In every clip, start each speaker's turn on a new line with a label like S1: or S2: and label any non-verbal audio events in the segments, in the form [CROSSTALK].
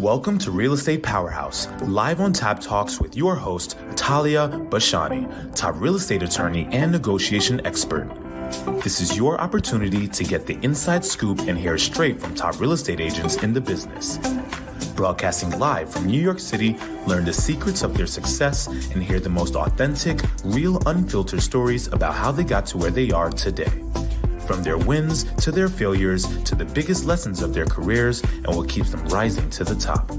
S1: Welcome to Real Estate Powerhouse, live on TAB Talks with your host, Talia Bashani, top real estate attorney and negotiation expert. This is your opportunity to get the inside scoop and hear straight from top real estate agents in the business. Broadcasting live from New York City, learn the secrets of their success and hear the most authentic, real, unfiltered stories about how they got to where they are today. From their wins to their failures to the biggest lessons of their careers and what keeps them rising to the top.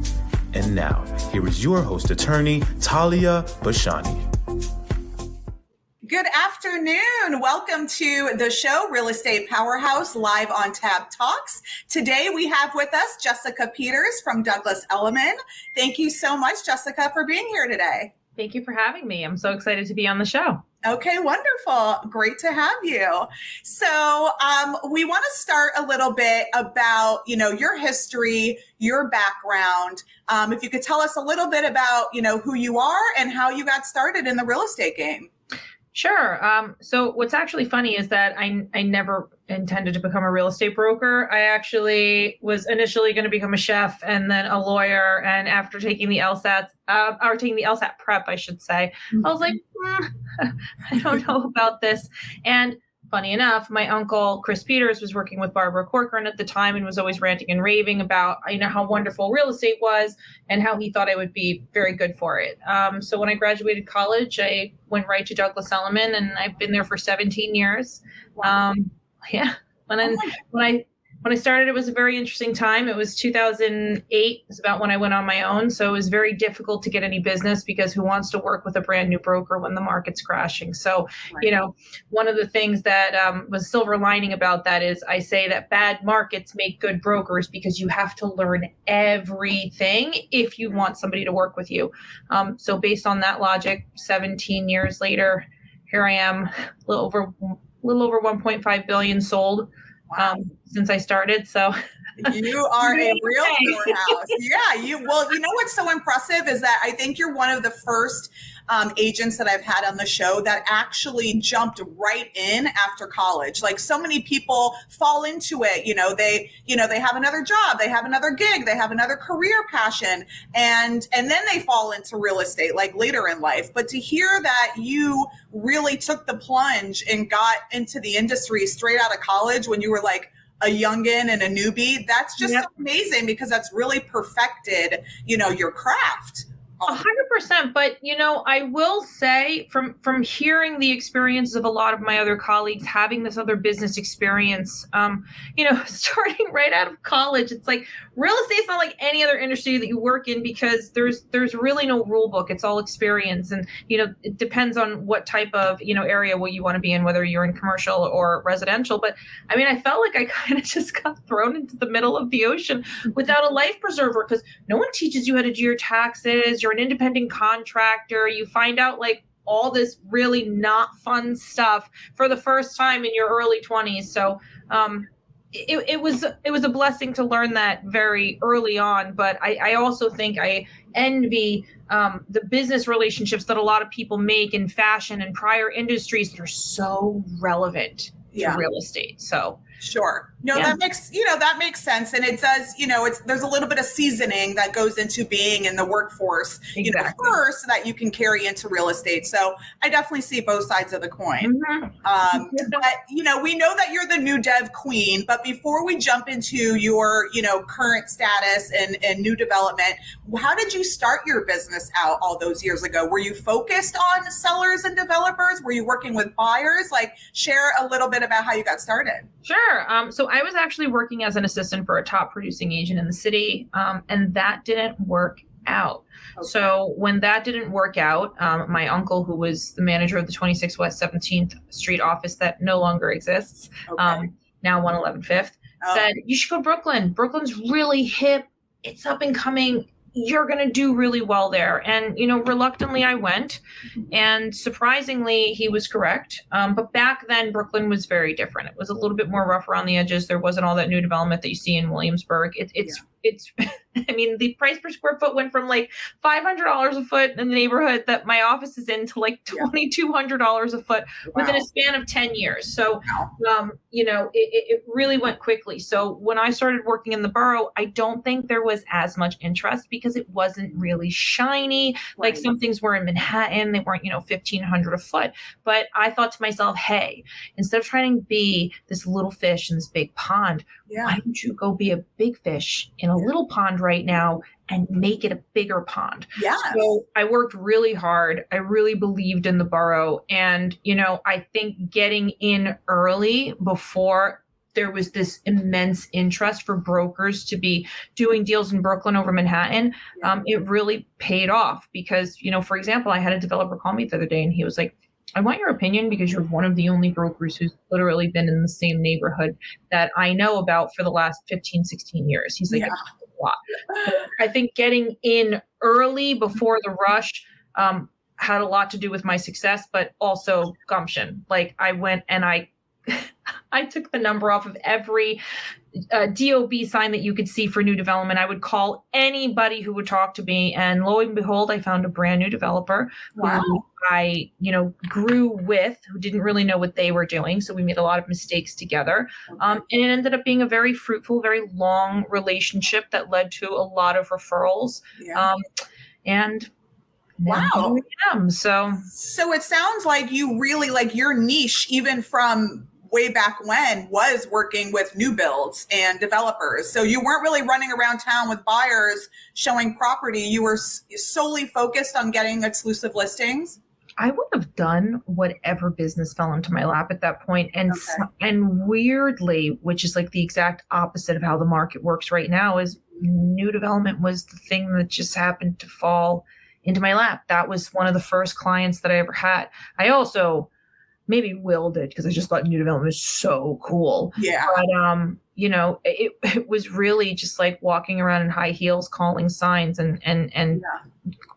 S1: And now, here is your host attorney, Talia Bashani.
S2: Good afternoon. Welcome to the show, Real Estate Powerhouse, live on Tab Talks. Today we have with us Jessica Peters from Douglas Elliman. Thank you so much, Jessica, for being here today.
S3: Thank you for having me. I'm so excited to be on the show.
S2: Okay, wonderful. Great to have you. So, um, we want to start a little bit about, you know, your history, your background. Um, if you could tell us a little bit about, you know, who you are and how you got started in the real estate game.
S3: Sure. Um, so what's actually funny is that I I never intended to become a real estate broker. I actually was initially going to become a chef and then a lawyer. And after taking the LSAT, uh, or taking the LSAT prep, I should say, mm-hmm. I was like, mm, [LAUGHS] I don't know about this. And funny enough, my uncle Chris Peters was working with Barbara Corcoran at the time and was always ranting and raving about you know how wonderful real estate was and how he thought I would be very good for it. Um, so when I graduated college, I went right to Douglas Elliman, and I've been there for 17 years. Um, yeah, when I oh when I when I started, it was a very interesting time. It was 2008. It's about when I went on my own. So it was very difficult to get any business because who wants to work with a brand new broker when the market's crashing? So, right. you know, one of the things that um, was silver lining about that is I say that bad markets make good brokers because you have to learn everything if you want somebody to work with you. Um, so, based on that logic, 17 years later, here I am, a little over, a little over 1.5 billion sold wow. um, since I started. So
S2: you [LAUGHS] are a real powerhouse. Yeah, you well, you know what's so impressive is that I think you're one of the first um, agents that I've had on the show that actually jumped right in after college. Like so many people fall into it. You know, they you know they have another job, they have another gig, they have another career passion, and and then they fall into real estate like later in life. But to hear that you really took the plunge and got into the industry straight out of college when you were like a youngin and a newbie that's just yep. amazing because that's really perfected you know your craft
S3: hundred percent. But you know, I will say from from hearing the experiences of a lot of my other colleagues having this other business experience, um, you know, [LAUGHS] starting right out of college, it's like real estate's not like any other industry that you work in because there's there's really no rule book. It's all experience, and you know, it depends on what type of you know area what you want to be in, whether you're in commercial or residential. But I mean, I felt like I [LAUGHS] kind of just got thrown into the middle of the ocean without a life preserver because no one teaches you how to do your taxes. Your you're an independent contractor, you find out like all this really not fun stuff for the first time in your early 20s. So, um, it, it was it was a blessing to learn that very early on, but I, I also think I envy um, the business relationships that a lot of people make in fashion and prior industries that are so relevant yeah. to real estate. So
S2: Sure. No, yeah. that makes you know that makes sense, and it does. You know, it's there's a little bit of seasoning that goes into being in the workforce. Exactly. You know, first that you can carry into real estate. So I definitely see both sides of the coin. Mm-hmm. Um, but you know, we know that you're the new dev queen. But before we jump into your you know current status and and new development, how did you start your business out all those years ago? Were you focused on sellers and developers? Were you working with buyers? Like, share a little bit about how you got started.
S3: Sure. Sure. Um, so I was actually working as an assistant for a top producing agent in the city, um, and that didn't work out. Okay. So when that didn't work out, um, my uncle, who was the manager of the 26 West 17th Street office that no longer exists, okay. um, now 111 Fifth, oh. said, You should go to Brooklyn. Brooklyn's really hip. It's up and coming you're going to do really well there. And, you know, reluctantly I went. And surprisingly, he was correct. Um, but back then, Brooklyn was very different. It was a little bit more rough around the edges. There wasn't all that new development that you see in Williamsburg. It, it's it's [LAUGHS] I mean, the price per square foot went from like five hundred dollars a foot in the neighborhood that my office is in to like twenty two hundred dollars a foot wow. within a span of ten years. So, wow. um, you know, it, it really went quickly. So when I started working in the borough, I don't think there was as much interest because it wasn't really shiny. Right. Like some things were in Manhattan, they weren't you know fifteen hundred a foot. But I thought to myself, hey, instead of trying to be this little fish in this big pond, yeah. why don't you go be a big fish in a little pond right now and make it a bigger pond.
S2: Yeah.
S3: So I worked really hard. I really believed in the borough. And, you know, I think getting in early before there was this immense interest for brokers to be doing deals in Brooklyn over Manhattan, um, it really paid off because, you know, for example, I had a developer call me the other day and he was like, I want your opinion because you're one of the only brokers who's literally been in the same neighborhood that I know about for the last 15, 16 years. He's like, yeah lot. I think getting in early before the rush um, had a lot to do with my success, but also gumption. Like I went and I [LAUGHS] I took the number off of every uh, DOB sign that you could see for new development. I would call anybody who would talk to me, and lo and behold, I found a brand new developer wow. who I, you know, grew with, who didn't really know what they were doing. So we made a lot of mistakes together, um, and it ended up being a very fruitful, very long relationship that led to a lot of referrals. Yeah. Um, and wow. So,
S2: so it sounds like you really like your niche, even from way back when was working with new builds and developers. So you weren't really running around town with buyers showing property. You were solely focused on getting exclusive listings.
S3: I would have done whatever business fell into my lap at that. And okay. and weirdly, which is like the exact opposite of how the market works right now, is new development was the thing that just happened to fall into my lap. That was one of the first clients that I ever had. I also maybe Will did because I just thought new development was so cool.
S2: Yeah.
S3: But um, you know, it, it was really just like walking around in high heels, calling signs, and and and yeah.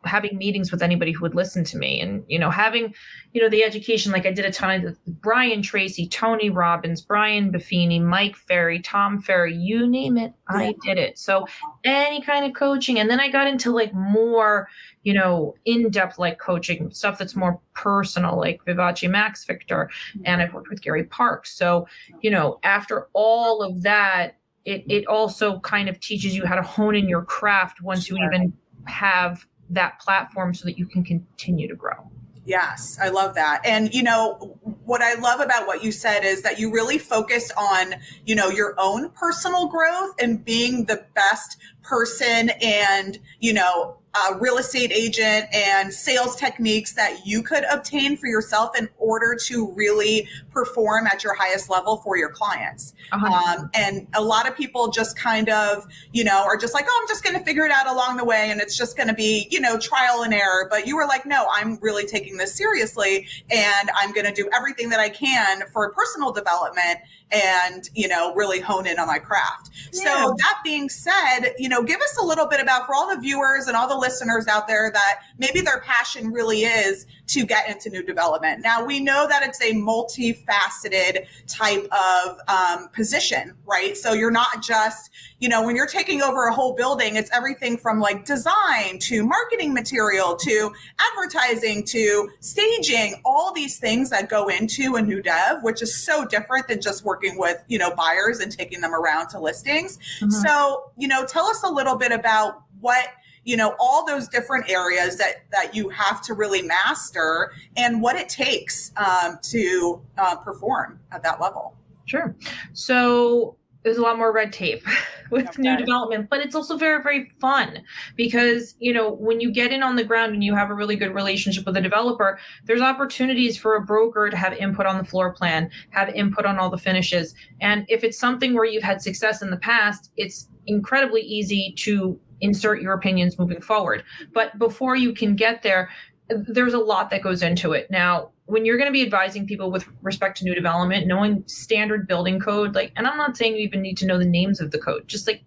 S3: Having meetings with anybody who would listen to me, and you know, having you know the education. Like I did a ton of Brian Tracy, Tony Robbins, Brian Buffini, Mike Ferry, Tom Ferry, you name it. I did it. So any kind of coaching, and then I got into like more you know, in depth like coaching, stuff that's more personal, like Vivace Max Victor. Mm-hmm. And I've worked with Gary Parks. So, you know, after all of that, it, it also kind of teaches you how to hone in your craft once you even have that platform so that you can continue to grow.
S2: Yes, I love that. And you know, what I love about what you said is that you really focused on, you know, your own personal growth and being the best person and, you know, uh, real estate agent and sales techniques that you could obtain for yourself in order to really perform at your highest level for your clients. Uh-huh. Um, and a lot of people just kind of, you know, are just like, oh, I'm just going to figure it out along the way and it's just going to be, you know, trial and error. But you were like, no, I'm really taking this seriously and I'm going to do everything that I can for personal development and you know really hone in on my craft yeah. so that being said you know give us a little bit about for all the viewers and all the listeners out there that maybe their passion really is to get into new development now we know that it's a multifaceted type of um, position right so you're not just you know when you're taking over a whole building it's everything from like design to marketing material to advertising to staging all these things that go into a new dev which is so different than just working with, you know, buyers and taking them around to listings. Mm-hmm. So, you know, tell us a little bit about what you know all those different areas that that you have to really master and what it takes um, to uh, perform at that level.
S3: Sure. So there's a lot more red tape [LAUGHS] with okay. new development but it's also very very fun because you know when you get in on the ground and you have a really good relationship with a developer there's opportunities for a broker to have input on the floor plan have input on all the finishes. And if it's something where you've had success in the past it's incredibly easy to insert your opinions moving forward. But before you can get there there's a lot that goes into it. Now when you're going to be advising people with respect to new development, knowing standard building code, like, and I'm not saying you even need to know the names of the code, just like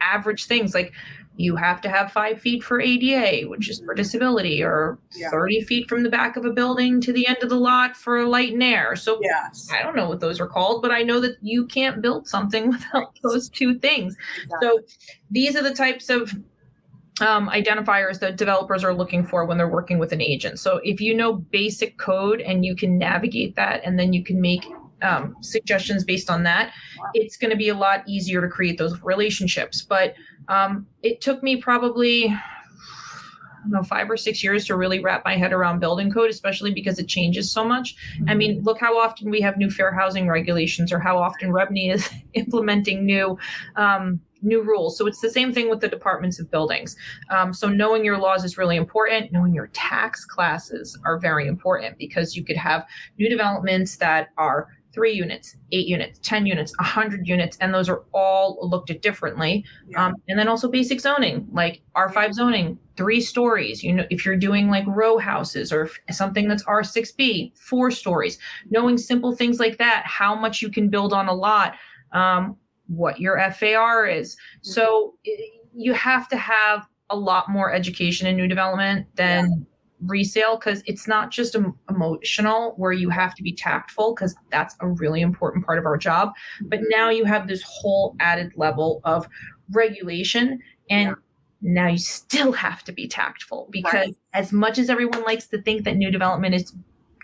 S3: average things like you have to have five feet for ADA, which is for disability, or
S2: Yeah.
S3: 30 feet from the back of a building to the end of the lot for light and air. So
S2: Yes.
S3: I don't know what those are called, but I know that you can't build something [LAUGHS] without those two things.
S2: Exactly.
S3: So these are the types of um, identifiers that developers are looking for when they're working with an agent. So if you know basic code and you can navigate that, and then you can make um, suggestions based on that, it's going to be a lot easier to create those relationships. But um, it took me probably. I don't know, five or six years to really wrap my head around building code, especially because it changes so much. I mean, look how often we have new fair housing regulations, or how often REBNY is [LAUGHS] implementing new um, new rules. So it's the same thing with the departments of buildings. Um, so knowing your laws is really important. Knowing your tax classes are very important because you could have new developments that are three units, eight units, 10 units, 100 units, and those are all looked at differently.
S2: Yeah.
S3: Um, and then also basic zoning, like R5 zoning, three stories. You know, if you're doing like row houses or something that's R6B, four stories, knowing simple things like that, how much you can build on a lot, um, what your FAR is. So i- you have to have a lot more education in new development than resale because it's not just em- emotional where you have to be tactful because that's a really important part of our job but mm-hmm. now you have this whole added level of regulation and
S2: Yeah.
S3: now you still have to be tactful because
S2: Right.
S3: as much as everyone likes to think that new development is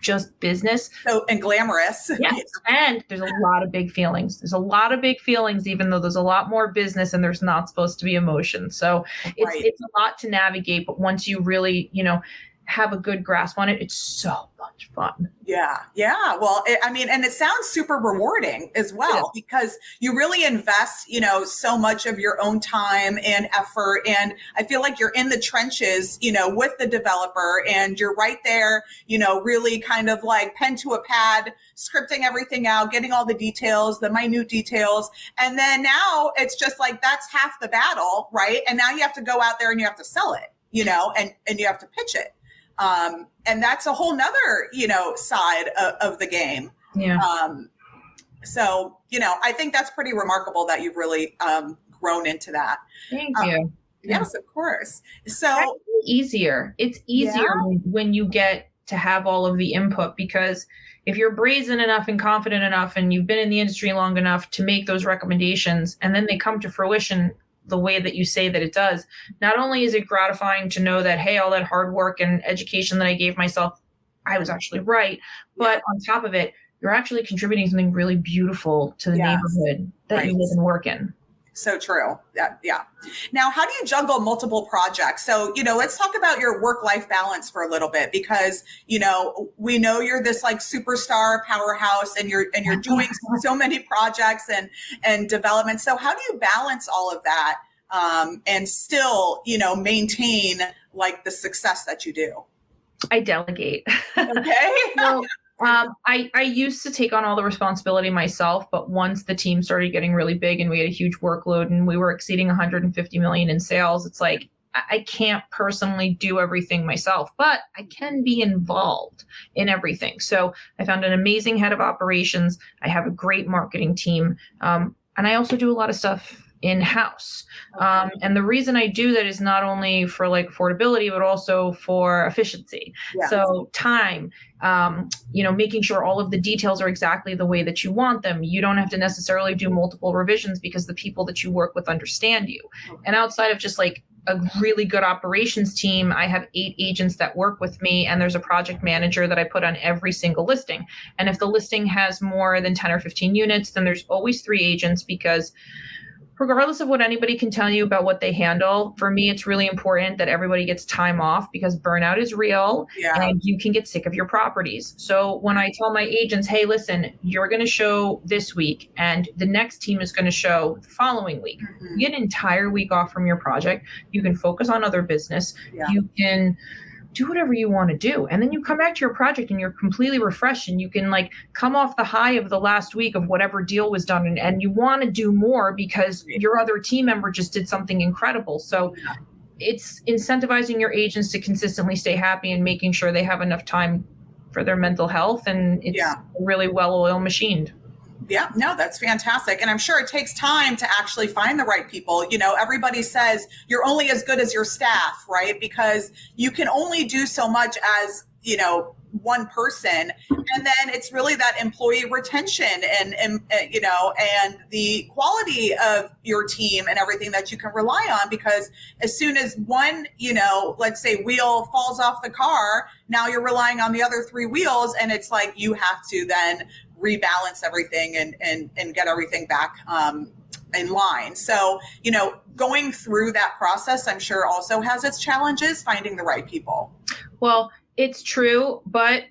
S3: just business
S2: So and glamorous. [LAUGHS]
S3: Yes. and there's a lot of big feelings there's a lot of big feelings even though there's a lot more business and there's not supposed to be emotion so it's
S2: Right.
S3: it's a lot to navigate but once you really you know have a good grasp on it it's so much fun
S2: Yeah, yeah. Well, it, I mean, and it sounds super rewarding as well because you really invest, you know, so much of your own time and effort. And I feel like you're in the trenches, you know, with the developer and you're right there, you know, really kind of like pen to a pad, scripting everything out, getting all the details, the minute details. And then now it's just like that's half the battle, right? And now you have to go out there and you have to sell it, you know, and, and you have to pitch it. Um, and that's a whole nother, you know, side of, of the game.
S3: yeah
S2: Um, so, you know, I think that's pretty remarkable that you've really um, grown into that.
S3: thank
S2: uh,
S3: you
S2: Yes, of course. So,
S3: easier. It's easier when- when you get to have all of the input because if you're brazen enough and confident enough and you've been in the industry long enough to make those recommendations and then they come to fruition the way that you say that it does, not only is it gratifying to know that, hey, all that hard work and education that I gave myself, I was actually right. But on top of it, you're actually contributing something really beautiful to the
S2: Yes.
S3: neighborhood that you live and work in.
S2: So true. Yeah, yeah. Now, how do you juggle multiple projects? So, you know, let's talk about your work life balance for a little bit because, you know, we know you're this like superstar powerhouse and you're and you're doing [LAUGHS] so many projects and and development. So, how do you balance all of that um, and still, you know, maintain like the success that you do?
S3: I delegate. [LAUGHS]
S2: Okay.
S3: well, um, I, I used to take on all the responsibility myself, but once the team started getting really big and we had a huge workload and we were exceeding 150 million in sales, it's like I, can't personally do everything myself, but I can be involved in everything. So I found an amazing head of operations. I have a great marketing team, um, and I also do a lot of stuff in house. Um, and the reason I do that is not only for like affordability, but also for efficiency.
S2: Yeah.
S3: So time, um, you know, making sure all of the details are exactly the way that you want them. You don't have to necessarily do multiple revisions because the people that you work with understand you. And outside of just like a really good operations team, I have eight agents that work with me, and there's a project manager that I put on every single listing. And if the listing has more than 10 or 15 units, then there's always three agents because regardless of what anybody can tell you about what they handle, for me, it's really important that everybody gets time off because burnout is real
S2: yeah.
S3: and you can get sick of your properties. So when I tell my agents, hey, listen, you're going to show this week and the next team is going to show the following week,
S2: Mhm.
S3: you get an entire week off from your project. You can focus on other business.
S2: Yeah.
S3: You can do whatever you want to do. And then you come back to your project and you're completely refreshed and you can like come off the high of the last week of whatever deal was done and, and you want to do more because your other team member just did something incredible. So it's incentivizing your agents to consistently stay happy and making sure they have enough time for their mental health and it's
S2: Yeah.
S3: really well oiled machined.
S2: Yeah, no, that's fantastic. And I'm sure it takes time to actually find the right people. You know, everybody says you're only as good as your staff, right? Because you can only do so much as, you know, one person and then it's really that employee retention and, and uh, you know and the quality of your team and everything that you can rely on because as soon as one you know let's say wheel falls off the car now you're relying on the other three wheels and it's like you have to then rebalance everything and and, and get everything back um, in line. So, you know, going through that process, I'm sure also has its challenges finding the right people.
S3: Well, it's true, but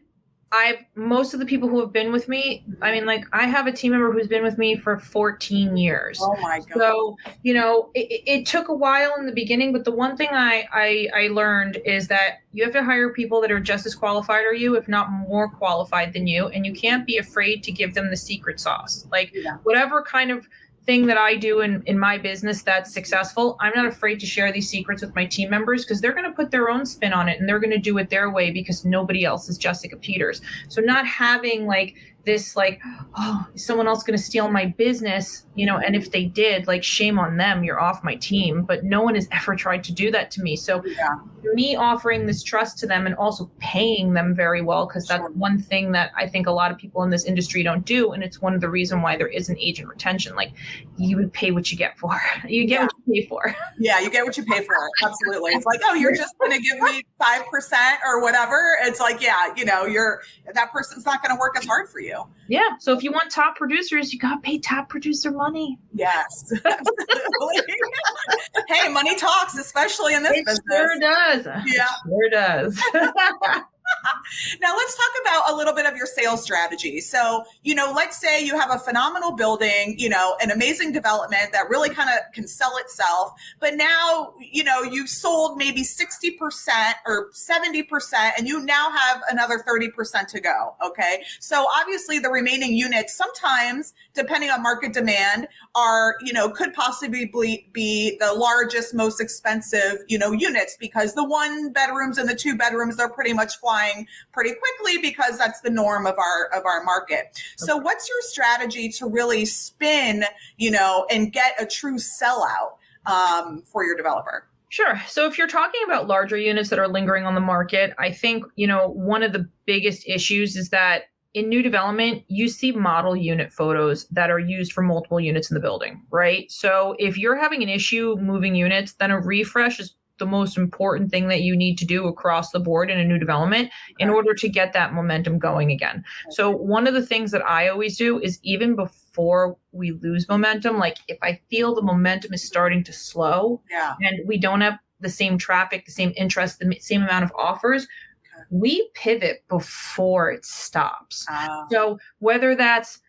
S3: I've most of the people who have been with me, I mean, like I have a team member who's been with me for 14 years.
S2: Oh my god!
S3: So you know, it, it took a while in the beginning, but the one thing I, I I learned is that you have to hire people that are just as qualified or you, if not more qualified than you, and you can't be afraid to give them the secret sauce. Like yeah. whatever kind of thing that I do in, in my business that's successful, I'm not afraid to share these secrets with my team members because they're going to put their own spin on it and they're going to do it their way because nobody else is Jessica Peters. So not having like this like oh is someone else going to steal my business? You know and if they did like shame on them you're off my team. But no one has ever tried to do that to me. So yeah. me offering this trust to them and also paying them very well because that's sure. one thing that i think a lot of people in this industry don't do and it's one of the reason why there isn't agent retention. Like you would pay what you get for [LAUGHS] you get yeah. what you pay for.
S2: Yeah you get what you pay for absolutely. It's like oh you're just going to give me 5% or whatever. It's like yeah you know you're that person's not going to work as hard for you
S3: Yeah. So if you want top producers, you got to pay top producer money.
S2: Yes. [LAUGHS] [LAUGHS] hey, money talks, especially in this
S3: it
S2: business.
S3: Sure does.
S2: Yeah.
S3: It sure does. [LAUGHS] [LAUGHS]
S2: now let's talk about a little bit of your sales strategy. So, you know, let's say you have a phenomenal building, you know, an amazing development that really kind of can sell itself, but now, you know, you've sold maybe 60% or 70% and you now have another 30% to go, okay? So, obviously the remaining units sometimes depending on market demand are, you know, could possibly be the largest most expensive, you know, units because the one bedrooms and the two bedrooms they're pretty much flying flying pretty quickly because that's the norm of our of our market. So what's your strategy to really spin, you know, and get a true sellout um, for your developer?
S3: Sure. So if you're talking about larger units that are lingering on the market, I think, you know, one of the biggest issues is that in new development, you see model unit photos that are used for multiple units in the building, right? So if you're having an issue moving units, then a refresh is the most important thing that you need to do across the board in a new development in order to get that momentum going again. So one of the things that I always do is even before we lose momentum, like if I feel the momentum is starting to slow
S2: yeah.
S3: and we don't have the same traffic, the same interest, the same amount of offers, we pivot before it stops. Uh, so whether that's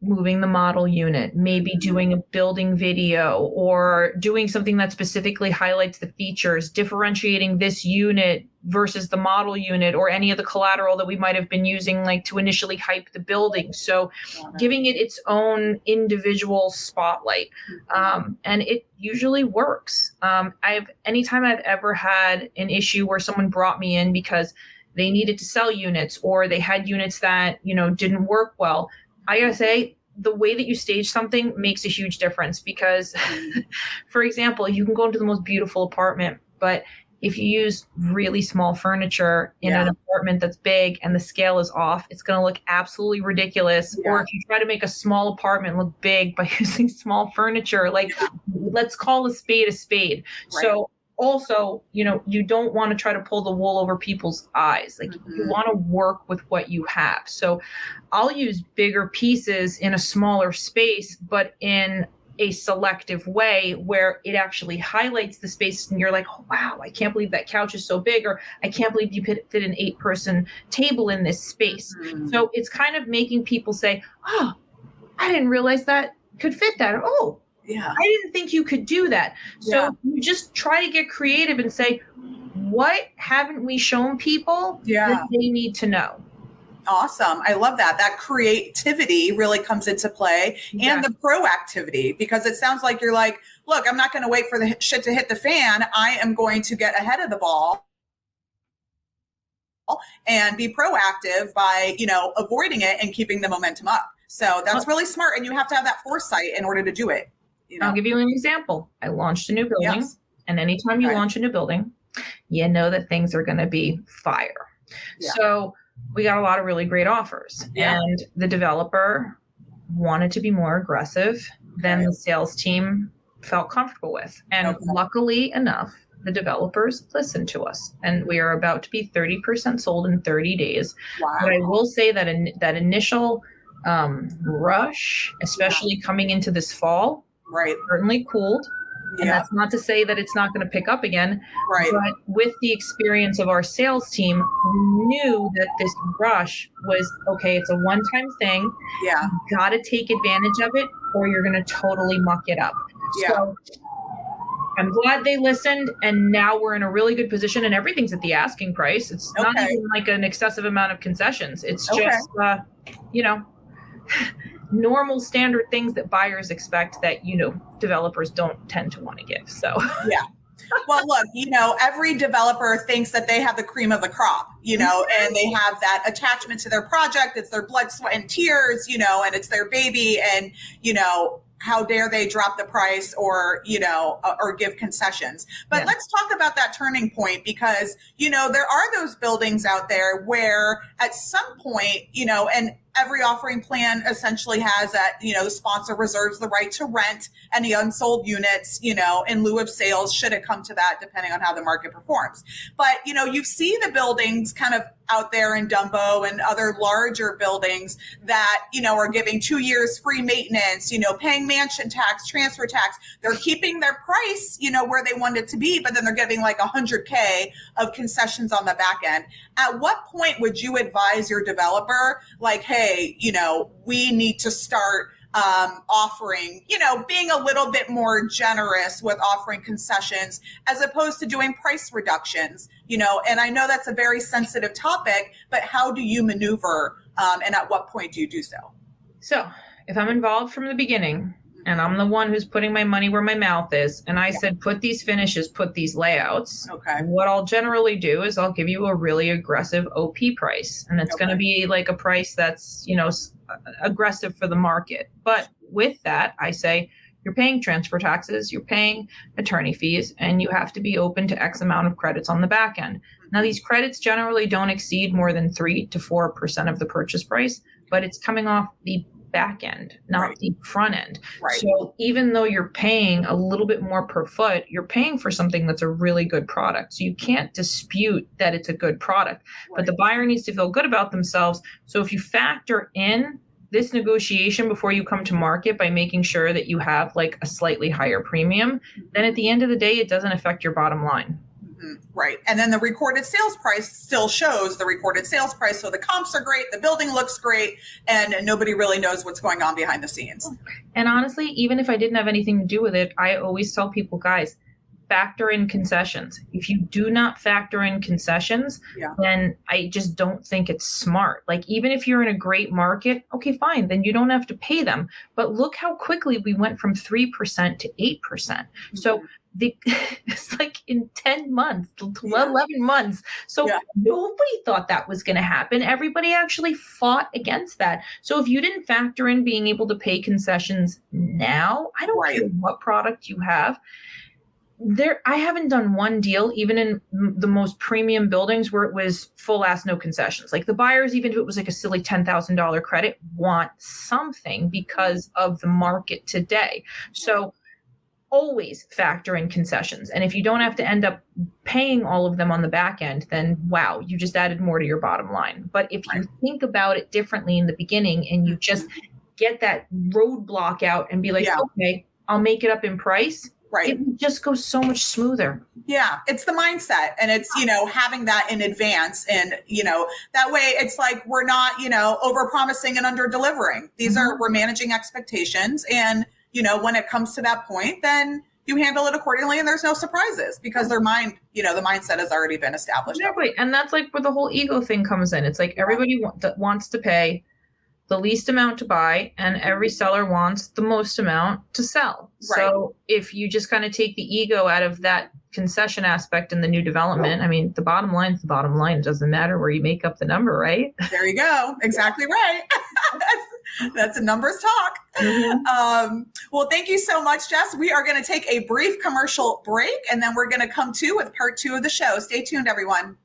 S3: moving the model unit, maybe mm-hmm. doing a building video or doing something that specifically highlights the features, differentiating this unit versus the model unit or any of the collateral that we might have been using like to initially hype the building. So giving it its own individual spotlight. Mm-hmm. Um, and it usually works. Um, I've anytime I've ever had an issue where someone brought me in because they needed to sell units or they had units that, you know, didn't work well I gotta say, the way that you stage something makes a huge difference because, [LAUGHS] for example, you can go into the most beautiful apartment, but if you use really small furniture in yeah. an apartment that's big and the scale is off, it's going to look absolutely ridiculous. Yeah. Or if you try to make a small apartment look big by [LAUGHS] using small furniture, like yeah. let's call a spade a spade. Right. So also, you know, you don't want to try to pull the wool over people's eyes. Like mm-hmm. you want to work with what you have. So I'll use bigger pieces in a smaller space, but in a selective way where it actually highlights the space and you're like, oh, wow, I can't believe that couch is so big, or I can't believe you fit, fit an eight person table in this space. Mm-hmm. So it's kind of making people say, oh, I didn't realize that could fit that. oh,
S2: yeah.
S3: I didn't think you could do that. So yeah. you just try to get creative and say, what haven't we shown people
S2: yeah.
S3: that they need to know?
S2: Awesome. I love that. That creativity really comes into play yeah. and the proactivity because it sounds like you're like, look, I'm not going to wait for the shit to hit the fan. I am going to get ahead of the ball and be proactive by, you know, avoiding it and keeping the momentum up. So that's really smart. And you have to have that foresight in order to do it.
S3: You know? I'll give you an example. I launched a new building,
S2: Yes.
S3: and anytime you
S2: Okay.
S3: launch a new building, you know that things are going to be fire.
S2: Yeah.
S3: So we got a lot of really great offers,
S2: Yeah.
S3: and the developer wanted to be more aggressive than
S2: Okay.
S3: the sales team felt comfortable with. And
S2: Okay.
S3: luckily enough, the developers listened to us, and we are about to be 30% sold in 30 days.
S2: Wow.
S3: But I will say that in, that initial um, rush, especially coming into this fall,
S2: Right.
S3: certainly cooled. And that's not to say that it's not going to pick up again,
S2: Right.
S3: but with the experience of our sales team, we knew that this rush was okay, it's a one time thing.
S2: Yeah.
S3: Got to take advantage of it, or you're going to totally muck it up.
S2: Yeah.
S3: So I'm glad they listened, and now we're in a really good position, and everything's at the asking price. It's not even like an excessive amount of concessions. It's
S2: Okay.
S3: just, uh, you know, [LAUGHS] normal standard things that buyers expect that you know developers don't tend to want to give. So yeah.
S2: well, look, you know, every developer thinks that they have the cream of the crop, you know, and they have that attachment to their project. It's their blood, sweat, and tears, you know, and it's their baby. And, you know, how dare they drop the price or, you know, uh, or give concessions. But
S3: Yeah.
S2: let's talk about that turning point because, you know, there are those buildings out there where at some point, you know, and every offering plan essentially has that, you know, the sponsor reserves the right to rent any unsold units, you know, in lieu of sales, should it come to that, depending on how the market performs. But, you know, you see the buildings kind of out there in Dumbo and other larger buildings that, you know, are giving two years free maintenance, you know, paying mansion tax, transfer tax. They're keeping their price, you know, where they want it to be, but then they're giving like 100K of concessions on the back end. At what point would you advise your developer, like, hey, you know, we need to start um, offering, you know, being a little bit more generous with offering concessions as opposed to doing price reductions, you know, and I know that's a very sensitive topic, but how do you maneuver um, and at what point do you do so?
S3: So if I'm involved from the beginning and I'm the one who's putting my money where my mouth is, and I
S2: Yeah.
S3: said, put these finishes, put these layouts,
S2: Okay.
S3: what I'll generally do is I'll give you a really aggressive OP price. And it's going to be like a price that's, you know, aggressive for the market. But with that, I say, you're paying transfer taxes, you're paying attorney fees, and you have to be open to X amount of credits on the back end. Mm-hmm. Now, these credits generally don't exceed more than three to four percent of the purchase price, but it's coming off the back end, not
S2: Right.
S3: the front end.
S2: Right.
S3: So even though you're paying a little bit more per foot, you're paying for something that's a really good product. So you can't dispute that it's a good product, but the buyer needs to feel good about themselves. So if you factor in this negotiation before you come to market by making sure that you have like a slightly higher premium, then at the end of the day, it doesn't affect your bottom line.
S2: Right. And then the recorded sales price still shows the recorded sales price. So the comps are great, the building looks great, and nobody really knows what's going on behind the scenes.
S3: And honestly, even if I didn't have anything to do with it, I always tell people, guys, factor in concessions. If you do not factor in concessions,
S2: Yeah.
S3: then I just don't think it's smart. Like, even if you're in a great market, okay, fine, then you don't have to pay them. But look how quickly we went from 3% to 8%. So mm-hmm. The, [LAUGHS] it's like in 10 months, 12,
S2: Yeah.
S3: 11 months. So
S2: Yeah.
S3: nobody thought that was going to happen. Everybody actually fought against that. So if you didn't factor in being able to pay concessions now, I don't
S2: Right.
S3: care what product you have. There, I haven't done one deal, even in the most premium buildings, where it was full ass no concessions. Like the buyers, even if it was like a silly ten thousand dollar credit, want something because of the market today. So always factor in concessions. And if you don't have to end up paying all of them on the back end, then wow, you just added more to your bottom line. But if you think about it differently in the beginning and you just mm-hmm. get that roadblock out and be like,
S2: Yeah.
S3: okay, I'll make it up in price,
S2: Right.
S3: it just goes so much smoother.
S2: Yeah, it's the mindset and it's, you know, having that in advance and, you know, that way it's like we're not, you know, over promising and under delivering. These are mm-hmm. we're managing expectations and, you know, when it comes to that point, then you handle it accordingly and there's no surprises because their mind, you know, the mindset has already been established.
S3: Exactly. And that's like where the whole ego thing comes in. It's like everybody wa- that wants to pay the least amount to buy, and every seller wants the most amount to sell. So if you just kind of take the ego out of that concession aspect in the new development, I mean, the bottom line is the bottom line. It doesn't matter where you make up the number, right?
S2: There you go. Exactly right. [LAUGHS] [LAUGHS] That's a numbers talk. Mm-hmm. Um, well, thank you so much, Jess. We are going to take a brief commercial break and then we're going to come to with part two of the show. Stay tuned, everyone.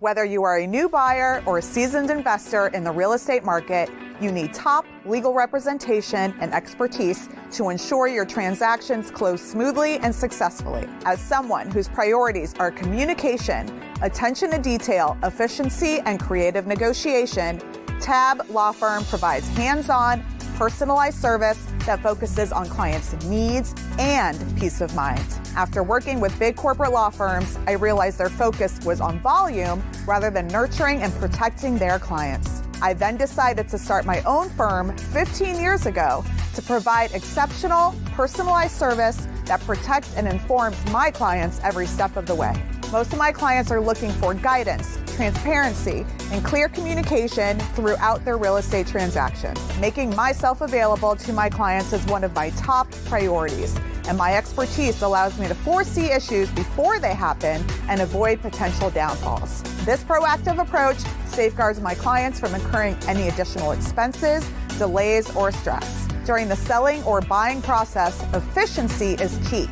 S4: Whether you are a new buyer or a seasoned investor in the real estate market, you need top legal representation and expertise to ensure your transactions close smoothly and successfully. As someone whose priorities are communication, attention to detail, efficiency, and creative negotiation, Tab Law Firm provides hands on, personalized service that focuses on clients' needs and peace of mind. After working with big corporate law firms, I realized their focus was on volume rather than nurturing and protecting their clients. I then decided to start my own firm 15 years ago to provide exceptional, personalized service that protects and informs my clients every step of the way. Most of my clients are looking for guidance, transparency, and clear communication throughout their real estate transaction. Making myself available to my clients is one of my top priorities, and my expertise allows me to foresee issues before they happen and avoid potential downfalls. This proactive approach safeguards my clients from incurring any additional expenses, delays, or stress. During the selling or buying process, efficiency is key.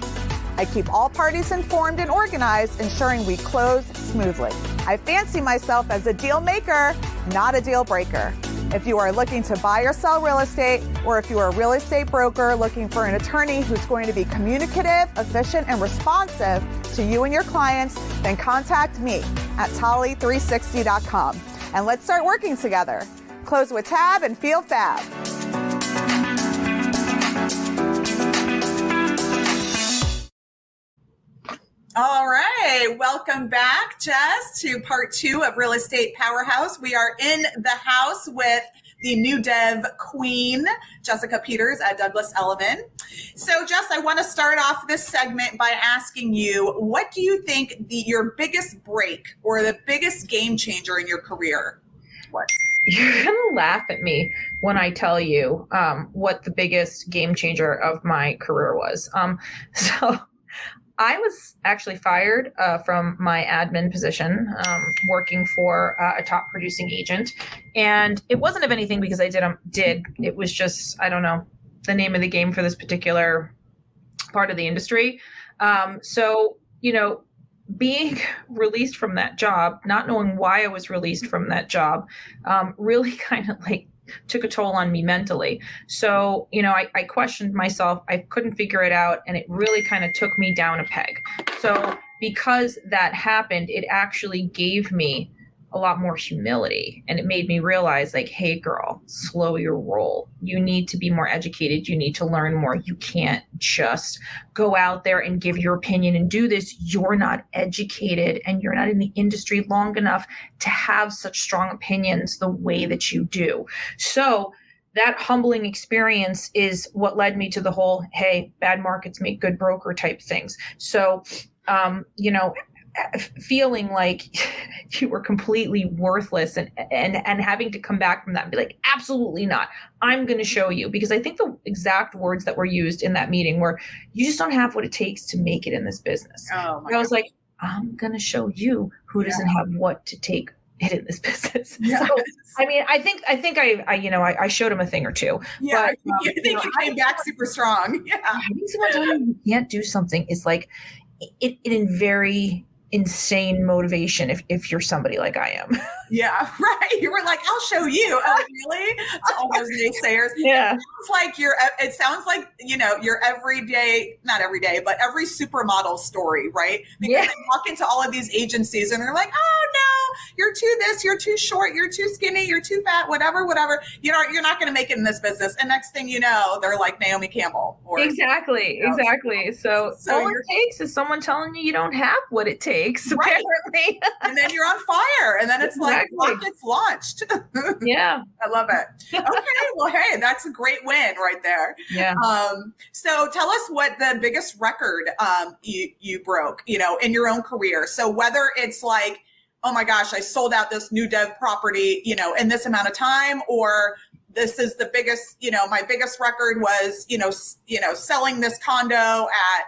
S4: I keep all parties informed and organized, ensuring we close smoothly. I fancy myself as a deal maker, not a deal breaker. If you are looking to buy or sell real estate, or if you are a real estate broker looking for an attorney who's going to be communicative, efficient, and responsive to you and your clients, then contact me at Tolly360.com and let's start working together. Close with tab and feel fab.
S2: All right. Welcome back, Jess, to part two of Real Estate Powerhouse. We are in the house with the new dev queen, Jessica Peters at Douglas Elliman. So, Jess, I want to start off this segment by asking you what do you think the, your biggest break or the biggest game changer in your career was?
S3: You're going to laugh at me when I tell you um, what the biggest game changer of my career was. Um, [LAUGHS] so, I was actually fired uh, from my admin position, um, working for uh, a top producing agent, and it wasn't of anything because I did um, did. It was just I don't know the name of the game for this particular part of the industry. Um, so you know, being [LAUGHS] released from that job, not knowing why I was released from that job, um, really [LAUGHS] kind of like took a toll on me mentally. So, you know, I, I questioned myself. I couldn't figure it out. And it really kind of took me down a peg. So, because that happened, it actually gave me a lot more humility. And it made me realize like hey girl slow your roll. You need to be more educated. You need to learn more. You can't just go out there and give your opinion and do this. You're not educated and you're not in the industry long enough to have such strong opinions the way that you do. So that humbling experience is what led me to the whole hey bad markets make good broker type things. So um, you know feeling like [LAUGHS] you were completely worthless and and and having to come back from that and be like absolutely not. I'm going to show you. Because i think the exact words that were used in that meeting were you just don't have what it takes to make it in this business. Oh i was God. like i'm going to show you who doesn't have what to take it [LAUGHS] in this business. [LAUGHS] Yes. so i mean i think i think i, I you know I, I, showed him a thing or two
S2: yeah but, um, you think you, know, you came I, back super strong. Yeah. I think
S3: you can't do something is like it, it in very insane motivation if, if you're somebody like I am. [LAUGHS]
S2: Yeah, [LAUGHS] right. You were like, I'll show you. Oh, really? To all those naysayers. [LAUGHS]
S3: Yeah.
S2: It sounds like you're, it sounds like, you know, your everyday, not every day, but every supermodel story, right? Because yeah. they walk into all of these agencies and they're like, oh no, you're too this, you're too short, you're too skinny, you're too fat, whatever, whatever. You know, you're not going to make it in this business. And next thing you know, they're like Naomi Campbell.
S3: Or, exactly. You know, exactly. So, so all it takes is someone telling you you don't have what it takes, right. apparently. [LAUGHS]
S2: and then you're on fire. And then it's exactly. like, rockets launched.
S3: yeah.
S2: I love it. Okay. well, hey, that's a great win right there.
S3: Yeah.
S2: Um, so tell us what the biggest record um, you, you broke, you know, in your own career. So whether it's like, oh my gosh, I sold out this new dev property, you know, in this amount of time, or this is the biggest, you know, my biggest record was, you know, you know, selling this condo at,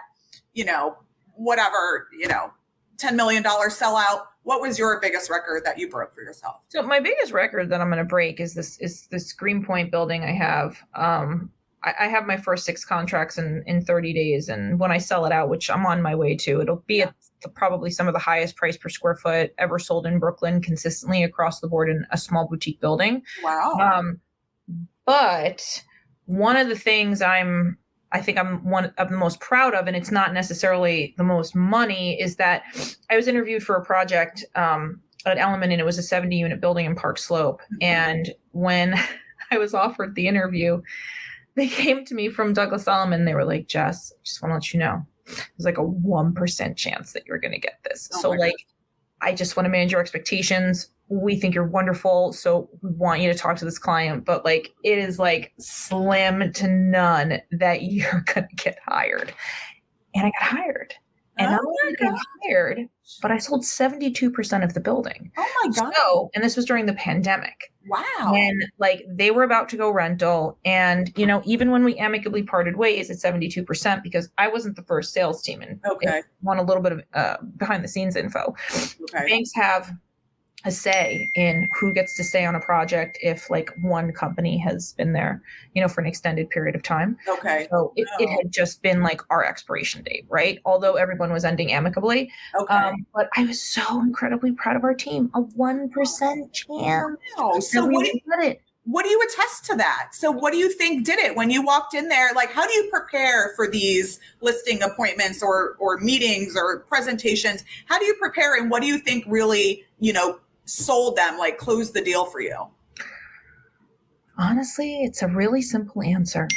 S2: you know, whatever, you know, $10 million sellout. What was your biggest record that you broke for yourself?
S3: So my biggest record that I'm going to break is this is this Greenpoint building I have. Um, I, I, have my first six contracts in in 30 days, and when I sell it out, which I'm on my way to, it'll be at the, probably some of the highest price per square foot ever sold in Brooklyn, consistently across the board in a small boutique building.
S2: Wow.
S3: Um, but one of the things I'm I think I'm one of the most proud of, and it's not necessarily the most money, is that I was interviewed for a project um, at Element, and it was a 70 unit building in Park Slope. Mm-hmm. And when [LAUGHS] I was offered the interview, they came to me from Douglas Elliman. They were like, Jess, I just want to let you know, there's like a 1% chance that you're going to get this. Oh so, like. I just want to manage your expectations. We think you're wonderful so we want you to talk to this client but like it is like slim to none that [LAUGHS] you're gonna get hired. And i got hired and oh I got hired but i sold 72% of the building.
S2: Oh my god
S3: so and this was during the pandemic.
S2: Wow.
S3: And like they were about to go rental and you know even when we amicably parted ways at 72% because i wasn't the first sales team and
S2: okay.
S3: want a little bit of uh, behind the scenes info. Okay. banks have a say in who gets to stay on a project if like one company has been there, you know, for an extended period of time.
S2: Okay.
S3: So it, oh. it had just been like our expiration date, right? Although everyone was ending amicably.
S2: Okay. Um,
S3: but I was so incredibly proud of our team. A one percent chance.
S2: Wow. So what do, you, what do you attest to that? So what do you think did it when you walked in there? Like how do you prepare for these listing appointments or or meetings or presentations? How do you prepare and what do you think really, you know, sold them, like closed the deal for you?
S3: Honestly, it's a really simple answer.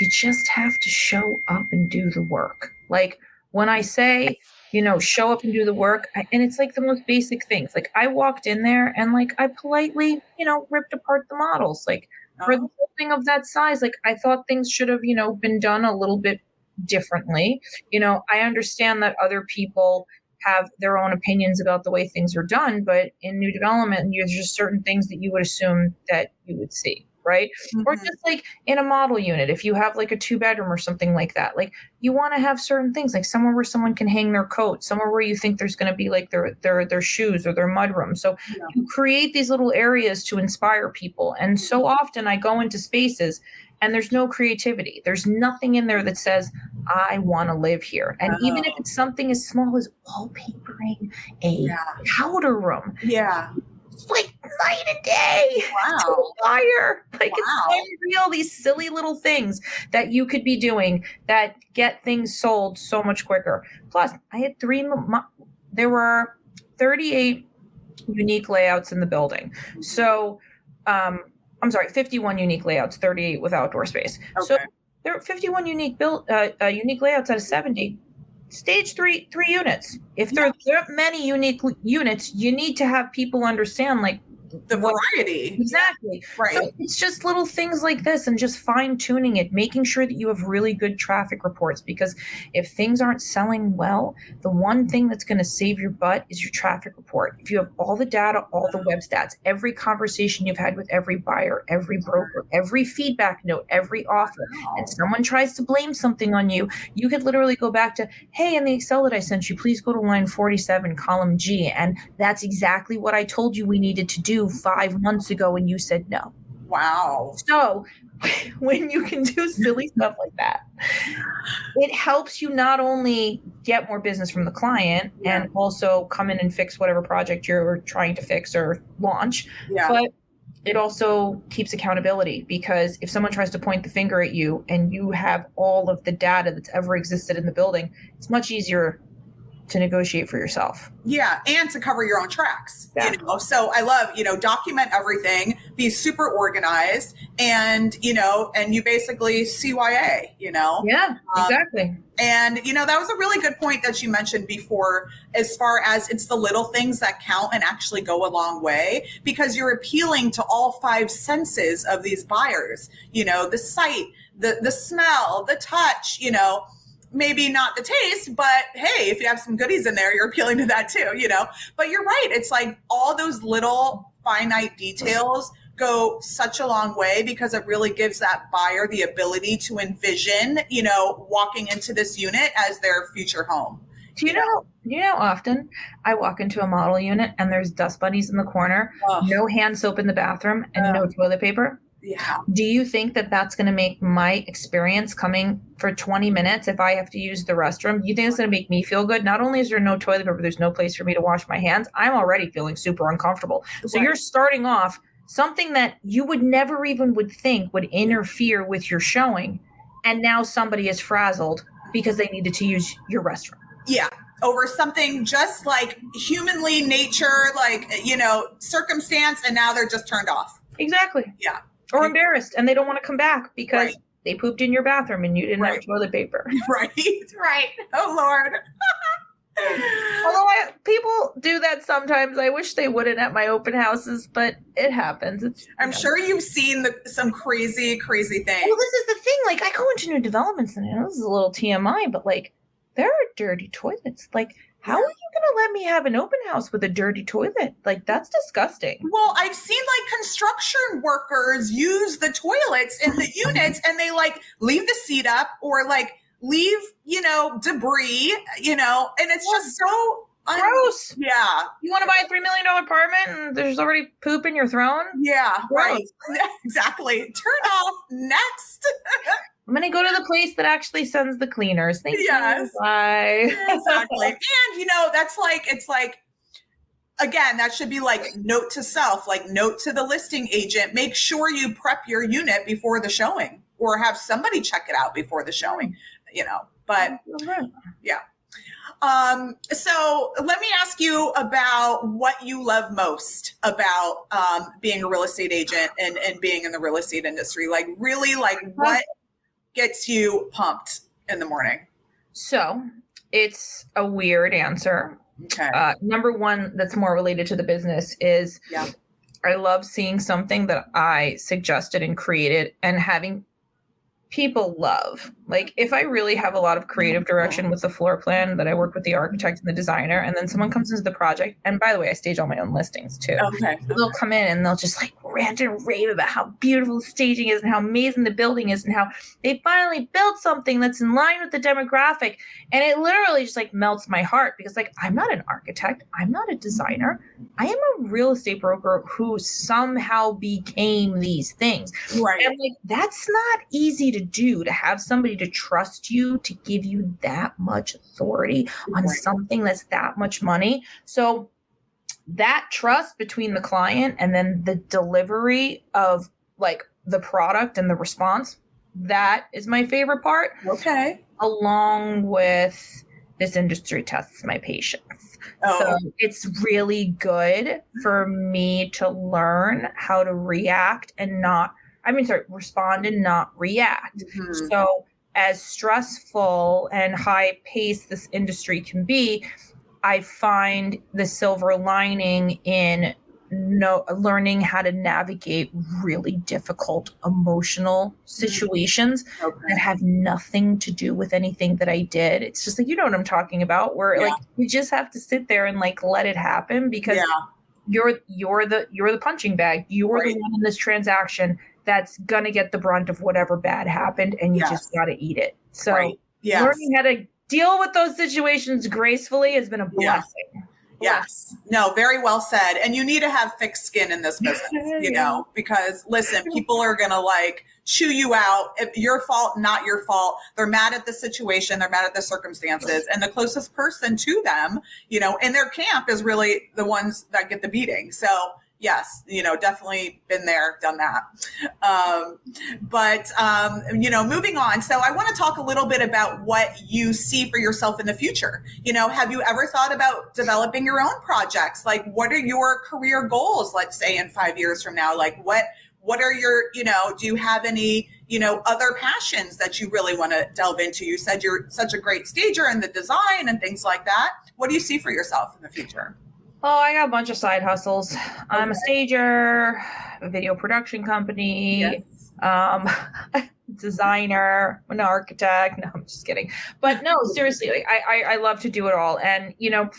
S3: You just have to show up and do the work. Like when I say, you know, show up and do the work, I, and it's like the most basic things. Like I walked in there and like I politely, you know, ripped apart the models. Like for oh. the whole thing of that size, like I thought things should have, you know, been done a little bit differently. You know, I understand that other people have their own opinions about the way things are done. But in new development, there's just certain things that you would assume that you would see, right? Mm-hmm. Or just like in a model unit, if you have like a two bedroom or something like that, like you want to have certain things, like somewhere where someone can hang their coat, somewhere where you think there's going to be like their their their shoes or their mudroom. So yeah. you create these little areas to inspire people. And so often I go into spaces and there's no creativity. There's nothing in there that says, I want to live here. And oh. even if it's something as small as wallpapering a yeah. powder room.
S2: Yeah.
S3: It's like night and day. [LAUGHS]
S2: Wow.
S3: fire. Like wow. it's unreal, these silly little things that you could be doing that get things sold so much quicker. Plus, I had three, there were 38 unique layouts in the building. So, um, I'm sorry, 51 unique layouts, 38 with outdoor space. Okay. So there are 51 unique built uh, uh, unique layouts out of 70. Stage three, three units. If there, yeah. there are many unique units, you need to have people understand like
S2: the variety.
S3: Exactly.
S2: Right. So
S3: it's just little things like this and just fine tuning it, making sure that you have really good traffic reports. Because if things aren't selling well, the one thing that's going to save your butt is your traffic report. If you have all the data, all the web stats, every conversation you've had with every buyer, every broker, every feedback note, every offer, and someone tries to blame something on you, you could literally go back to, hey, in the Excel that I sent you, please go to line 47, column G. And that's exactly what I told you we needed to do five months ago and you said no.
S2: Wow.
S3: So [LAUGHS] when you can do silly stuff like that, it helps you not only get more business from the client yeah. and also come in and fix whatever project you're trying to fix or launch,
S2: yeah.
S3: but it also keeps accountability because if someone tries to point the finger at you and you have all of the data that's ever existed in the building, it's much easier to negotiate for yourself.
S2: Yeah, and to cover your own tracks. Yeah. You know, so I love, you know, document everything, be super organized, and you know, and you basically CYA, you know.
S3: Yeah, um, exactly.
S2: And you know, that was a really good point that you mentioned before, as far as it's the little things that count and actually go a long way because you're appealing to all five senses of these buyers. You know, the sight, the the smell, the touch, you know maybe not the taste, but hey, if you have some goodies in there, you're appealing to that too, you know? But you're right. It's like all those little finite details go such a long way because it really gives that buyer the ability to envision, you know, walking into this unit as their future home
S3: Do you know? Do you know often I walk into a model unit and there's dust bunnies in the corner,
S2: Ugh.
S3: no hand soap in the bathroom, and no toilet paper?
S2: Yeah.
S3: Do you think that that's going to make my experience coming for 20 minutes if I have to use the restroom? You think it's going to make me feel good? Not only is there no toilet paper, there's no place for me to wash my hands. I'm already feeling super uncomfortable. So
S2: Right.
S3: you're starting off something that you would never even would think would interfere with your showing, and now somebody is frazzled because they needed to use your restroom.
S2: Yeah. Over something just like humanly nature, like, you know, circumstance, and now they're just turned off.
S3: Exactly.
S2: Yeah.
S3: Or embarrassed, and they don't want to come back because
S2: Right.
S3: they pooped in your bathroom and you didn't
S2: Right.
S3: have toilet paper. [LAUGHS]
S2: Right. Right. Oh, Lord. [LAUGHS]
S3: Although I, people do that sometimes, I wish they wouldn't at my open houses, but it happens. It's
S2: I'm sure you've seen the, some crazy, crazy things.
S3: Well, this is the thing. Like, I go into new developments, and I know this is a little TMI, but like, there are dirty toilets. Like, how are you going to let me have an open house with a dirty toilet? Like, that's disgusting.
S2: Well, I've seen like construction workers use the toilets in the [LAUGHS] units and they like leave the seat up or like leave, you know, debris, you know, and it's just so un-
S3: Gross.
S2: Yeah.
S3: You want to buy a $3 million apartment and there's already poop in your throne?
S2: Yeah. Right. [LAUGHS] Exactly. Turn off. Next. [LAUGHS]
S3: I'm going to go to the place that actually sends the cleaners. Thank
S2: Yes.
S3: you. Bye. [LAUGHS]
S2: exactly. [LAUGHS] And you know, that's like it's like again, that should be like note to self, like note to the listing agent, make sure you prep your unit before the showing or have somebody check it out before the showing, you know. But [LAUGHS] yeah. um so let me ask you about what you love most about um being a real estate agent and and being in the real estate industry. Like really like what gets you pumped in the morning?
S3: So it's a weird answer.
S2: Okay.
S3: Uh, number one, that's more related to the business is
S2: Yeah.
S3: I love seeing something that I suggested and created and having people love. Like if I really have a lot of creative mm-hmm. direction with the floor plan that I work with the architect and the designer, and then someone comes into the project, and by the way, I stage all my own listings too.
S2: okay.
S3: They'll come in and they'll just like rant and rave about how beautiful the staging is and how amazing the building is and how they finally built something that's in line with the demographic. And it literally just like melts my heart because like I'm not an architect, I'm not a designer. I am a real estate broker who somehow became these things.
S2: Right.
S3: And like that's not easy to do to have somebody to trust you to give you that much authority on something that's that much money. So that trust between the client and then the delivery of like the product and the response, that is my favorite part,
S2: Okay.
S3: along with this industry tests my patience.
S2: Oh,
S3: So it's really good for me to learn how to react and not, I mean, sorry, respond and not react.
S2: mhm.
S3: So, as stressful and high paced this industry can be, I find the silver lining in no learning how to navigate really difficult emotional situations
S2: okay.
S3: that have nothing to do with anything that I did. It's just like you know what I'm talking about where
S2: Yeah.
S3: like you just have to sit there and like let it happen because
S2: Yeah.
S3: you're you're the you're the punching bag. You're
S2: Right.
S3: the one in this transaction that's gonna get the brunt of whatever bad happened and you
S2: Yes.
S3: just gotta eat it. So
S2: Right. Yes.
S3: learning how to deal with those situations gracefully has been a
S2: Yeah.
S3: blessing.
S2: Yes. No, very well said. And you need to have thick skin in this business, [LAUGHS] you
S3: Yeah.
S2: know, because listen, [LAUGHS] people are going to like chew you out. If your fault, not your fault. They're mad at the situation. They're mad at the circumstances. And the closest person to them, you know, in their camp is really the ones that get the beating. So, yes, you know, definitely been there, done that. Um, but, um, you know, moving on. So, I want to talk a little bit about what you see for yourself in the future. You know, have you ever thought about developing your own projects? Like, what are your career goals, let's say, in five years from now? Like, what, what are your, you know, do you have any, you know, other passions that you really want to delve into? You said you're such a great stager and the design and things like that. What do you see for yourself in the future?
S3: Oh, I got a bunch of side hustles. I'm a stager, a video production company,
S2: Yes.
S3: um [LAUGHS] designer an architect no i'm just kidding but no seriously like, I, I i love to do it all and you know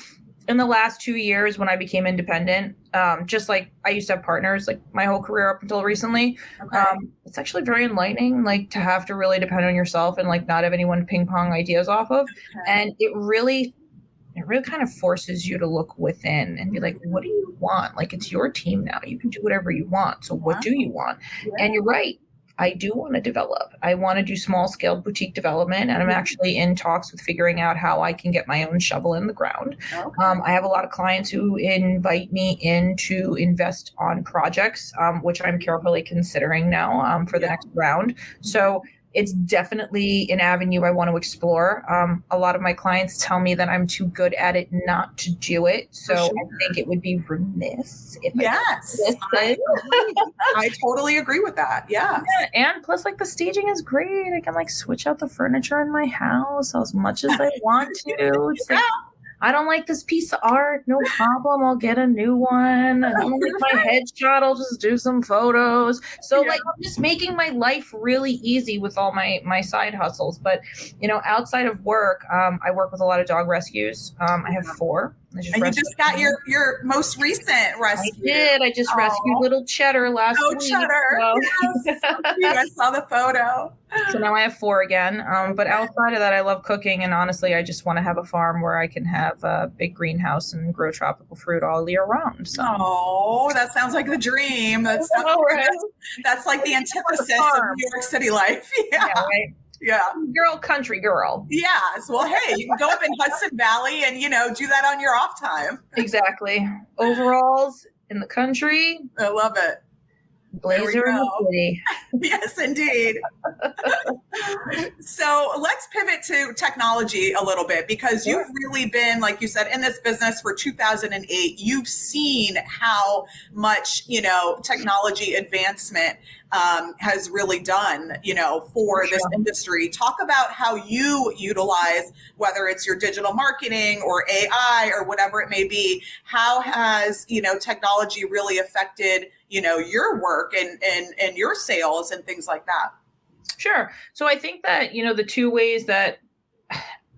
S3: in the last two years when i became independent um just like i used to have partners like my whole career up until recently
S2: Okay.
S3: um it's actually very enlightening like to have to really depend on yourself and like not have anyone ping pong ideas off of
S2: Okay.
S3: and it really it really kind of forces you to look within and be like, what do you want? Like it's your team now. You can do whatever you want. So what do you want? Yeah. And you're right. I do want to develop. I want to do small scale boutique development, and I'm mm-hmm. actually in talks with figuring out how I can get my own shovel in the ground. Okay. Um, I have a lot of clients who invite me in to invest on projects, um, which I'm carefully considering now um, for the yeah. next round. So it's definitely an avenue I want to explore. Um, a lot of my clients tell me that I'm too good at it not to do it. So sure. I think it would be remiss if
S2: yes, [LAUGHS] I, I, totally agree with that. Yeah.
S3: yeah. And plus, like the staging is great. I can like switch out the furniture in my house as much as I want to. [LAUGHS] It's like, I don't like this piece of art. No problem. I'll get a new one. I don't like my [LAUGHS] headshot. I'll just do some photos. So yeah. like I'm just making my life really easy with all my my side hustles. But you know, outside of work, um, I work with a lot of dog rescues. Um, I have four.
S2: Just and you just got your your most recent rescue.
S3: I did. I just Aww. rescued little Cheddar last oh, week.
S2: Cheddar. So. Yes. [LAUGHS] I saw the photo.
S3: So now I have four again. Um, but outside of that, I love cooking, and honestly, I just want to have a farm where I can have a big greenhouse and grow tropical fruit all year round. So.
S2: Oh, that sounds like the dream. That's, [LAUGHS] oh, [LAUGHS] right. that's, that's like the antithesis of New York City life. Yeah. yeah right? Yeah.
S3: Girl, country girl.
S2: Yes. Well, hey, you can go up in Hudson Valley and, you know, do that on your off time.
S3: Exactly. Overalls in the country.
S2: I love it.
S3: Blazer in the city. [LAUGHS]
S2: yes, indeed. so let's pivot to technology a little bit because you've really been, like you said, in this business for 2008. You've seen how much, you know, technology advancement um, has really done, you know, for this industry. Talk about how you utilize, whether it's your digital marketing or AI or whatever it may be. How has, you know, technology really affected, you know, your work and, and, and your sales and things like that?
S3: Sure. So I think that, you know, the two ways that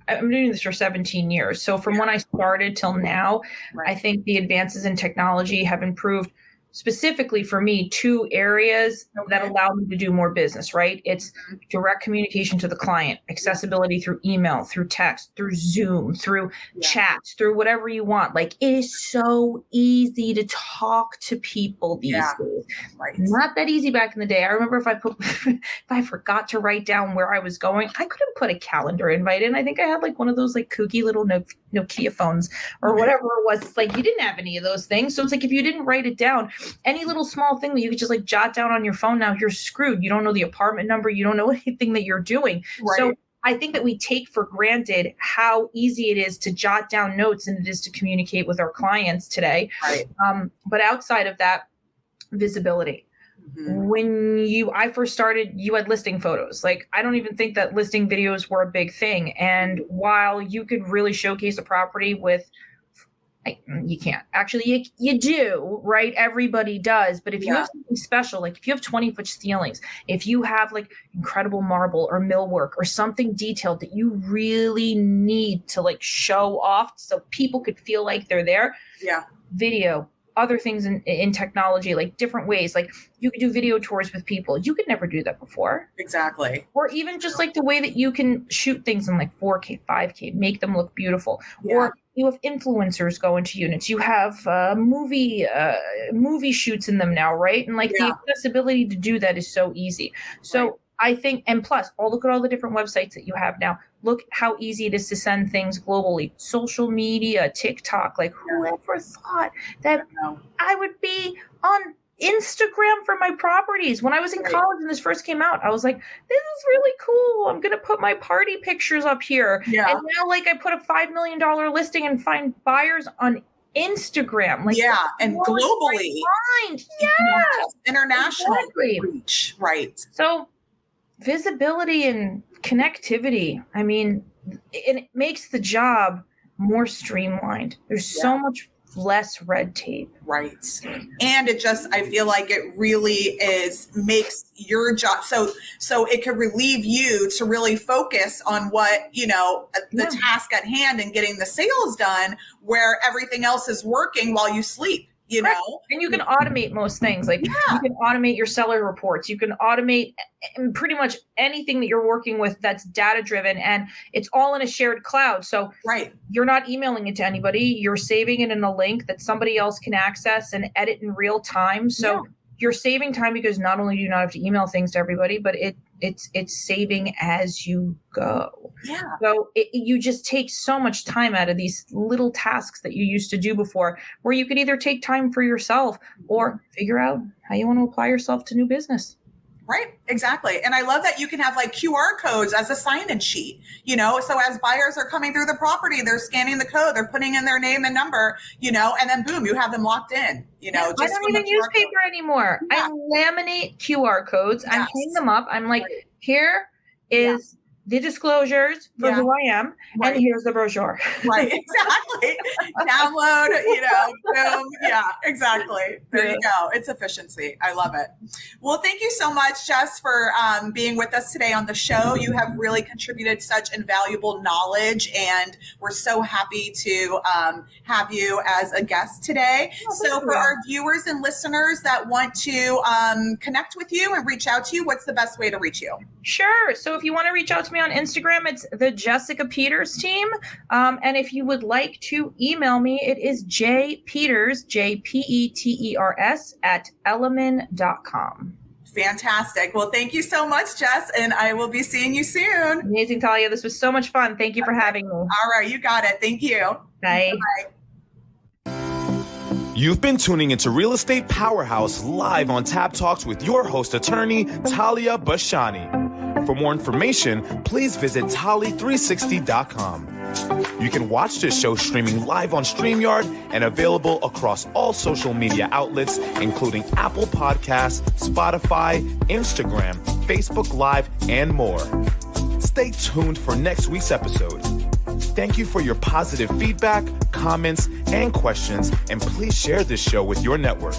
S3: I'm doing this for 17 years. So from when I started till now, right. I think the advances in technology have improved – specifically for me two areas okay. that allow me to do more business right it's mm-hmm. direct communication to the client accessibility through email through text through zoom through yeah. chats through whatever you want like it is so easy to talk to people these yeah. days right. not that easy back in the day i remember if i put [LAUGHS] if i forgot to write down where i was going i couldn't put a calendar invite in i think i had like one of those like kooky little nokia phones or whatever it was it's like you didn't have any of those things so it's like if you didn't write it down any little small thing that you could just like jot down on your phone now, you're screwed. You don't know the apartment number, you don't know [LAUGHS] anything that you're doing. Right. So I think that we take for granted how easy it is to jot down notes and it is to communicate with our clients today. Right. Um, but outside of that, visibility. Mm-hmm. When you I first started, you had listing photos. Like I don't even think that listing videos were a big thing. And while you could really showcase a property with Mm, you can't. Actually you, you do right? Everybody does. But if you have something special like if you have 20 foot ceilings if you have like incredible marble or millwork or something detailed that you really need to like show off so people could feel like they're there
S2: yeah.
S3: video other things in, in technology like different ways like you could do video tours with people. You could never do that before.
S2: Exactly.
S3: Or even just like the way that you can shoot things in like 4k 5k make them look beautiful. Yeah. or you have influencers go into units. You have uh, movie uh, movie shoots in them now right? And like yeah. the accessibility to do that is so easy. So right. I think, and plus, all look at all the different websites that you have now. Look how easy it is to send things globally. Social media, TikTok. Like, whoever thought that I would be on Instagram for my properties. When I was in college and this first came out, I was like, this is really cool. I'm going to put my party pictures up here. Yeah. And now, like, I put a $5 million listing and find buyers on Instagram. Like,
S2: yeah. And globally.
S3: Mind. Yes.
S2: International exactly. reach. Right.
S3: So, visibility and connectivity. I mean, it, makes the job more streamlined. There's yeah. so much less red tape.
S2: Right. And it just I feel like it really is makes your job so so it can relieve you to really focus on what, you know, the yeah. task at hand and getting the sales done where everything else is working while you sleep you
S3: Correct.
S2: know
S3: and you can automate most things like
S2: Yeah.
S3: you can automate your seller reports you can automate pretty much anything that you're working with that's data driven and it's all in a shared cloud so
S2: right
S3: you're not emailing it to anybody you're saving it in a link that somebody else can access and edit in real time so
S2: Yeah.
S3: you're saving time because not only do you not have to email things to everybody but it it's it's saving as you go.
S2: Yeah.
S3: So it, you just take so much time out of these little tasks that you used to do before, where you could either take time for yourself or mm-hmm. figure out how you want to apply yourself to new business.
S2: Right, exactly. And I love that you can have like QR codes as a sign in sheet, you know. So as buyers are coming through the property, they're scanning the code, they're putting in their name and number, you know, and then boom, you have them locked in, you know.
S3: I
S2: just
S3: don't even use
S2: code.
S3: paper anymore.
S2: Yeah.
S3: I laminate QR codes. I
S2: Yes.
S3: hang them up. I'm like,
S2: Right.
S3: here is the disclosures for
S2: Yeah.
S3: who I am,
S2: Right.
S3: and here's the brochure.
S2: Right, [LAUGHS] exactly. Download, you know, boom. Yeah, exactly. There you go. It's efficiency. I love it. Well, thank you so much, Jess, for um, being with us today on the show. You have really contributed such invaluable knowledge, and we're so happy to um, have you as a guest today.
S3: Oh,
S2: so, for our viewers and listeners that want to um, connect with you and reach out to you, what's the best way to reach you?
S3: Sure. So if you want to reach out to me on Instagram, it's the Jessica Peters team. Um, and if you would like to email me, it is J Peters, J P E T E R S, at elliman.com.
S2: Fantastic. Well, thank you so much, Jess, and I will be seeing you soon.
S3: Amazing, Talia. This was so much fun. Thank you for having me.
S2: All right, you got it. Thank you.
S3: Bye.
S1: You've been tuning into Real Estate Powerhouse live on TAB Talks with your host attorney, Talia Bashani. For more information, please visit Tali360.com. You can watch this show streaming live on StreamYard and available across all social media outlets, including Apple Podcasts, Spotify, Instagram, Facebook Live, and more. Stay tuned for next week's episode. Thank you for your positive feedback, comments, and questions, and please share this show with your network.